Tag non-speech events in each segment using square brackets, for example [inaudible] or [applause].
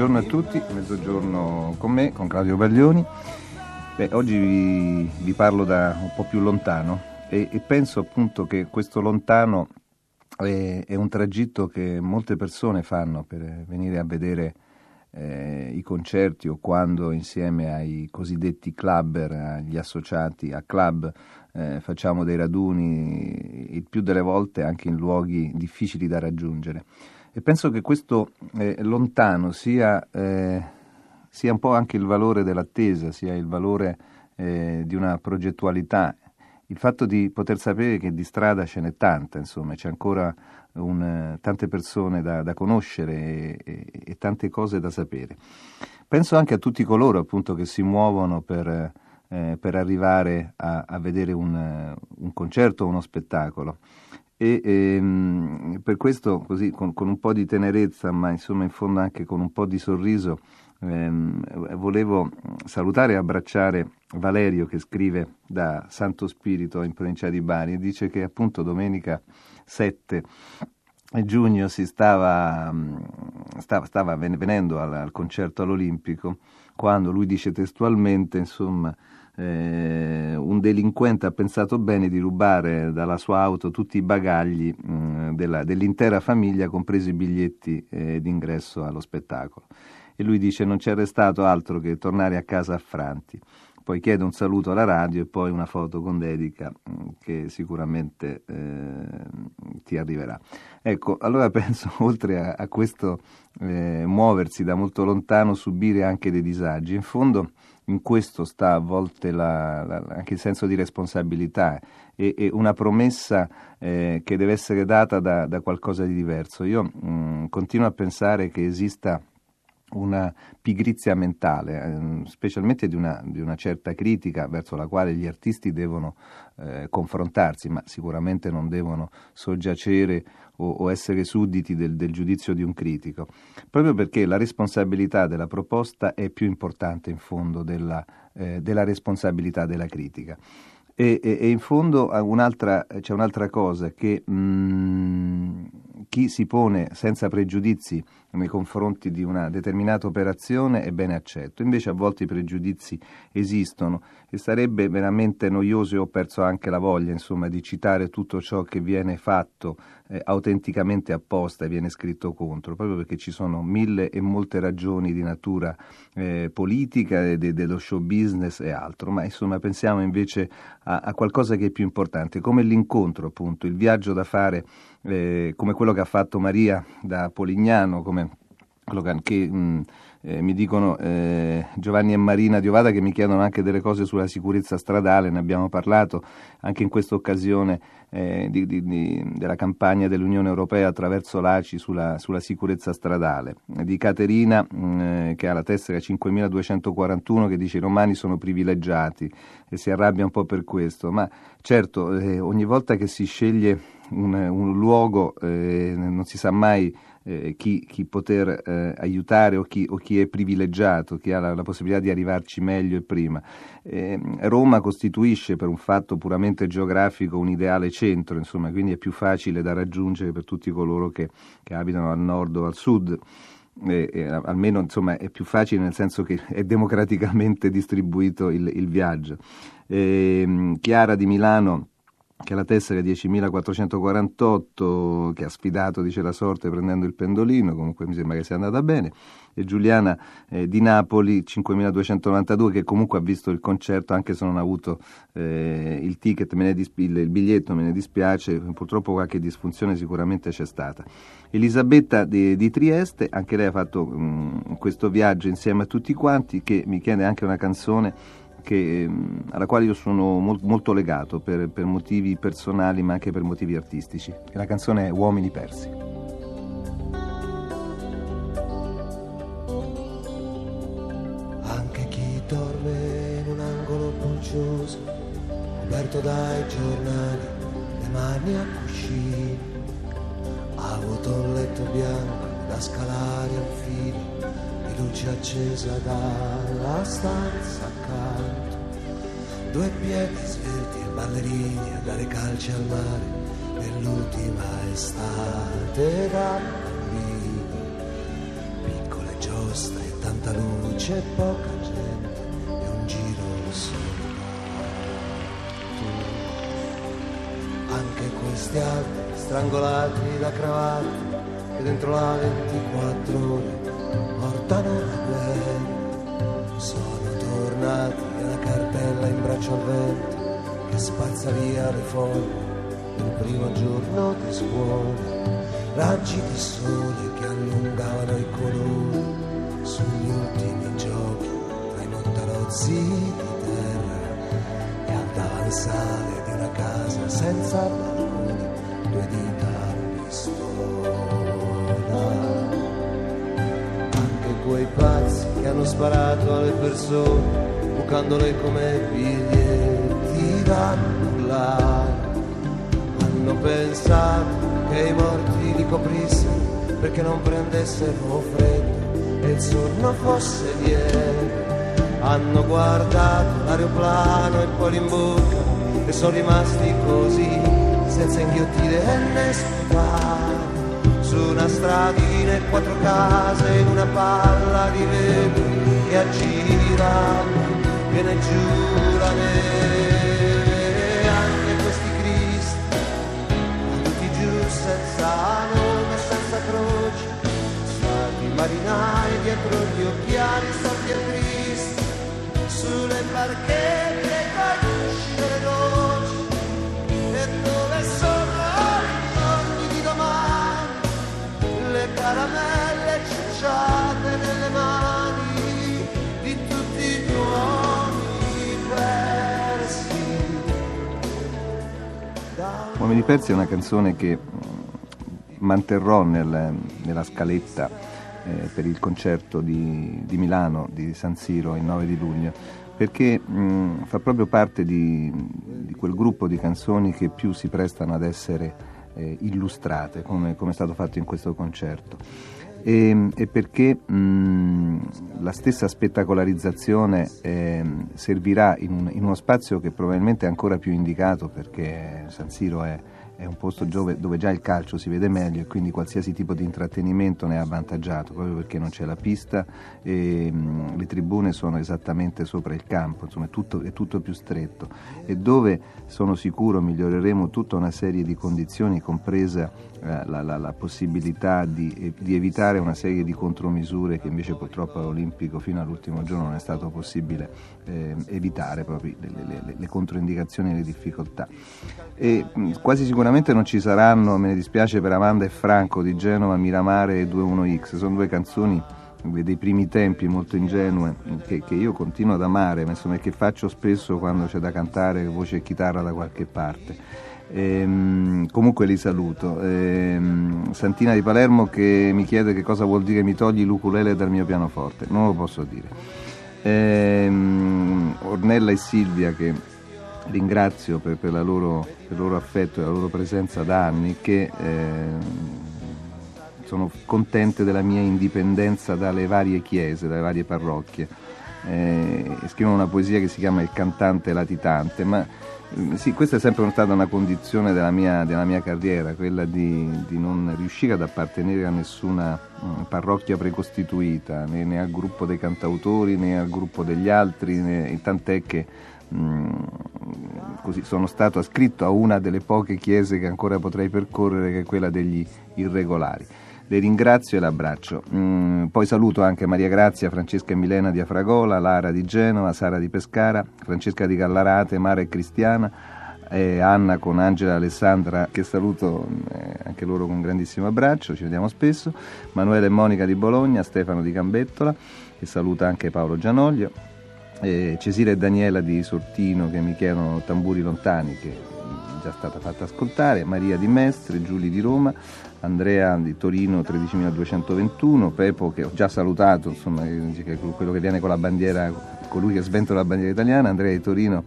Buongiorno a tutti, mezzogiorno con me, con Claudio Baglioni. Beh, oggi vi, vi parlo da un po' più lontano e, e penso appunto che questo lontano è, è, un tragitto che molte persone fanno per venire a vedere eh, i concerti o quando insieme ai cosiddetti clubber, agli associati a club, eh, facciamo dei raduni, il più delle volte anche in luoghi difficili da raggiungere. E penso che questo eh, lontano sia, eh, sia, un po' anche il valore dell'attesa, sia il valore eh, di una progettualità, il fatto di poter sapere che di strada ce n'è tanta, insomma, c'è ancora un, tante persone da, da conoscere e, e, e, tante cose da sapere. Penso anche a tutti coloro appunto che si muovono per, eh, per arrivare a, a vedere un, un concerto o uno spettacolo e ehm, per questo così con, con, un po' di tenerezza ma insomma in fondo anche con un po' di sorriso ehm, volevo salutare e abbracciare Valerio che scrive da Santo Spirito in provincia di Bari. E dice che appunto domenica 7 giugno si stava, stava, stava venendo al, al concerto all'Olimpico quando lui dice testualmente insomma eh, un delinquente ha pensato bene di rubare dalla sua auto tutti i bagagli mh, mm, della, dell'intera famiglia, compresi i biglietti eh, d'ingresso allo spettacolo. E lui dice non c'è restato altro che tornare a casa affranti. Poi chiede un saluto alla radio e poi una foto con dedica mm, che sicuramente eh, ti arriverà. Ecco, allora [laughs] penso, oltre a, a questo eh, muoversi da molto lontano, subire anche dei disagi, in fondo in questo sta a volte la, la, anche il senso di responsabilità e, e una promessa eh, che deve essere data da, da, qualcosa di diverso. Io mh, mm, continuo a pensare che esista una pigrizia mentale, ehm, specialmente di una, di una, certa critica verso la quale gli artisti devono eh, confrontarsi, ma sicuramente non devono soggiacere o, o essere sudditi del, del, giudizio di un critico, proprio perché la responsabilità della proposta è più importante in fondo della, eh, della responsabilità della critica. E, e, e in fondo un'altra, c'è un'altra cosa che mh, mm, chi si pone senza pregiudizi nei confronti di una determinata operazione è bene accetto, invece a volte i pregiudizi esistono e sarebbe veramente noioso e ho perso anche la voglia insomma, di citare tutto ciò che viene fatto eh, autenticamente apposta e viene scritto contro, proprio perché ci sono mille e molte ragioni di natura eh, politica, e de, dello show business e altro, ma insomma pensiamo invece a, a qualcosa che è più importante, come l'incontro appunto, il viaggio da fare eh, come quello che ha fatto Maria da Polignano, come quello che, mh, eh, mi dicono eh, Giovanni e Marina Diovada che mi chiedono anche delle cose sulla sicurezza stradale, ne abbiamo parlato anche in questa occasione eh, di, di, di, della campagna dell'Unione Europea attraverso l'ACI sulla, sulla sicurezza stradale, di Caterina mh, eh, che ha la tessera 5241 che dice i romani sono privilegiati e si arrabbia un po' per questo, ma certo eh, ogni volta che si sceglie un, un luogo eh, non si sa mai eh, chi, chi, poter eh, aiutare o chi, o chi, è privilegiato, chi ha la, la, possibilità di arrivarci meglio e prima. Eh, Roma costituisce per un fatto puramente geografico un ideale centro, insomma, quindi è più facile da raggiungere per tutti coloro che, che abitano al nord o al sud. Eh, eh, almeno insomma, è più facile nel senso che è democraticamente distribuito il, il viaggio. Eh, Chiara di Milano che è la tessera 10.448 che ha sfidato, dice la sorte, prendendo il pendolino, comunque mi sembra che sia andata bene, e Giuliana eh, di Napoli 5.292 che comunque ha visto il concerto anche se non ha avuto eh, il ticket, dis- il, biglietto, me ne dispiace, purtroppo qualche disfunzione sicuramente c'è stata. Elisabetta di, di Trieste, anche lei ha fatto mh, questo viaggio insieme a tutti quanti, che mi chiede anche una canzone che, ehm, alla quale io sono molto, molto legato per, per, motivi personali ma anche per motivi artistici. La canzone è Uomini persi. Anche chi dorme in un angolo pulcioso, coperto dai giornali, le mani a cuscini, ha avuto un letto bianco da scalare al filo di luce accesa dalla stanza accanto. Due piedi svelti e ballerini a dare calci al mare nell'ultima estate da bambini. Piccole giostre e tanta luce e poca gente e un giro soltanto anche questi altri strangolati da cravatte che dentro la 24 ore portano la guerra sono tornati cartella in braccio al vento che spazza via le foglie del primo giorno di scuola, raggi di sole che allungavano i colori sugli ultimi giochi tra i montarozzi di terra e al davanzale di una casa senza balconi, due dita sparato alle persone bucandole come biglietti da nullare. Hanno pensato che i morti li coprissero perché non prendessero freddo e il sonno fosse lieve. Hanno guardato l'aeroplano e poi bocca e sono rimasti così, senza inghiottire né sputare. Su una stradina e quattro case in una palla di vetro che aggirava viene giù la neve, anche questi cristi, tutti giù senza nome, senza croce, stati marinai dietro gli occhiali e tristi, sulle barchette Uomini persi è una canzone che manterrò nel, nella scaletta eh, per il concerto di, di, Milano di San Siro il 9 di luglio perché mh, fa proprio parte di, di, quel gruppo di canzoni che più si prestano ad essere eh, illustrate come, come è stato fatto in questo concerto e, e perché mh, la stessa spettacolarizzazione eh, servirà in, un, in, uno spazio che probabilmente è ancora più indicato perché San Siro è è un posto dove, già il calcio si vede meglio e quindi qualsiasi tipo di intrattenimento ne è avvantaggiato, proprio perché non c'è la pista e mh, le tribune sono esattamente sopra il campo, insomma è tutto, è tutto, più stretto e dove sono sicuro miglioreremo tutta una serie di condizioni, compresa eh, la, la, la, possibilità di, di, evitare una serie di contromisure che invece purtroppo all'Olimpico fino all'ultimo giorno non è stato possibile eh, evitare, proprio le, le, le, le controindicazioni e le difficoltà. E, mh, quasi sicuramente sicuramente non ci saranno, me ne dispiace per Amanda e Franco di Genova, Miramare e 21X, sono due canzoni dei primi tempi molto ingenue che, che io continuo ad amare, ma insomma che faccio spesso quando c'è da cantare voce e chitarra da qualche parte. Ehm, comunque li saluto. Ehm, Santina di Palermo che mi chiede che cosa vuol dire mi togli l'ukulele dal mio pianoforte, non lo posso dire. Ehm, Ornella e Silvia che ringrazio per, per, loro, per, il loro affetto e la loro presenza da anni che eh, sono contente della mia indipendenza dalle varie chiese, dalle varie parrocchie. Eh, scrivono una poesia che si chiama Il cantante latitante, ma eh, sì, questa è sempre stata una condizione della mia, della mia carriera, quella di, di, non riuscire ad appartenere a nessuna mh, parrocchia precostituita, né, né, al gruppo dei cantautori né al gruppo degli altri, né, tant'è che Mm, così sono stato ascritto a una delle poche chiese che ancora potrei percorrere, che è quella degli irregolari. Le ringrazio e l'abbraccio. Mm, poi saluto anche Maria Grazia, Francesca e Milena di Afragola, Lara di Genova, Sara di Pescara, Francesca di Gallarate, Mara e Cristiana, e Anna con Angela e Alessandra che saluto eh, anche loro con un grandissimo abbraccio, ci vediamo spesso, Manuele e Monica di Bologna, Stefano di Gambettola che saluta anche Paolo Gianoglio, eh, Cesira e Daniela di Sortino che mi chiedono tamburi lontani che è già stata fatta ascoltare, Maria di Mestre, Giulia di Roma, Andrea di Torino 13.221, Pepo che ho già salutato, insomma, quello che viene con la bandiera, colui che sventola la bandiera italiana, Andrea di Torino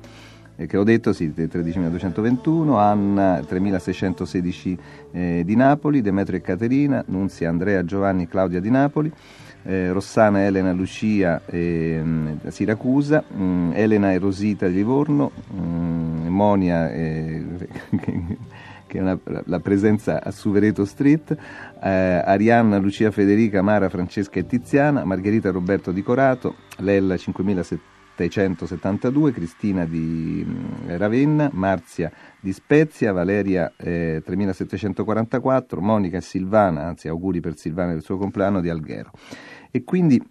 che ho detto, sì, 13.221, Anna 3.616 eh, di Napoli, Demetrio e Caterina, Nunzia Andrea Giovanni Claudia di Napoli, eh, Rossana Elena Lucia eh, Siracusa, mh, mm, Elena e Rosita di Livorno, mh, mm, Monia eh, [laughs] che è una, la presenza a Suvereto Street, eh, Arianna Lucia Federica Mara Francesca e Tiziana, Margherita Roberto di Corato, Lella 5700 772, Cristina di mm, Ravenna, Marzia di Spezia, Valeria eh, 3744, Monica e Silvana, anzi auguri per Silvana del suo compleanno di Alghero. E quindi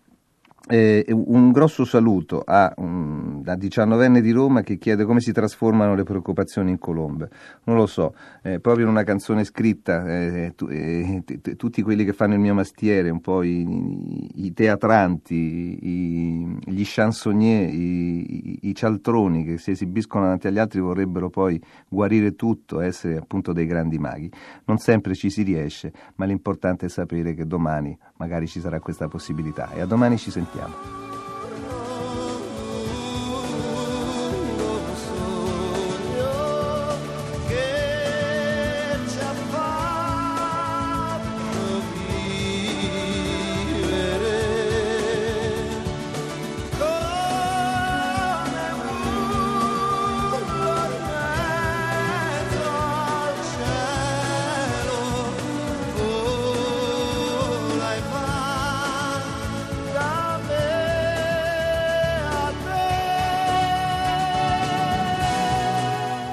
eh, un grosso saluto a un da 19enne di Roma che chiede come si trasformano le preoccupazioni in colombe. Non lo so, eh, proprio in una canzone scritta, eh, tu, eh, t- t- tutti quelli che fanno il mio mestiere, un po' i, i, i teatranti, i, gli chansonnier, i, i, cialtroni che si esibiscono davanti agli altri vorrebbero poi guarire tutto, essere appunto dei grandi maghi. Non sempre ci si riesce, ma l'importante è sapere che domani magari ci sarà questa possibilità. E a domani ci sentiamo. Sentiamo.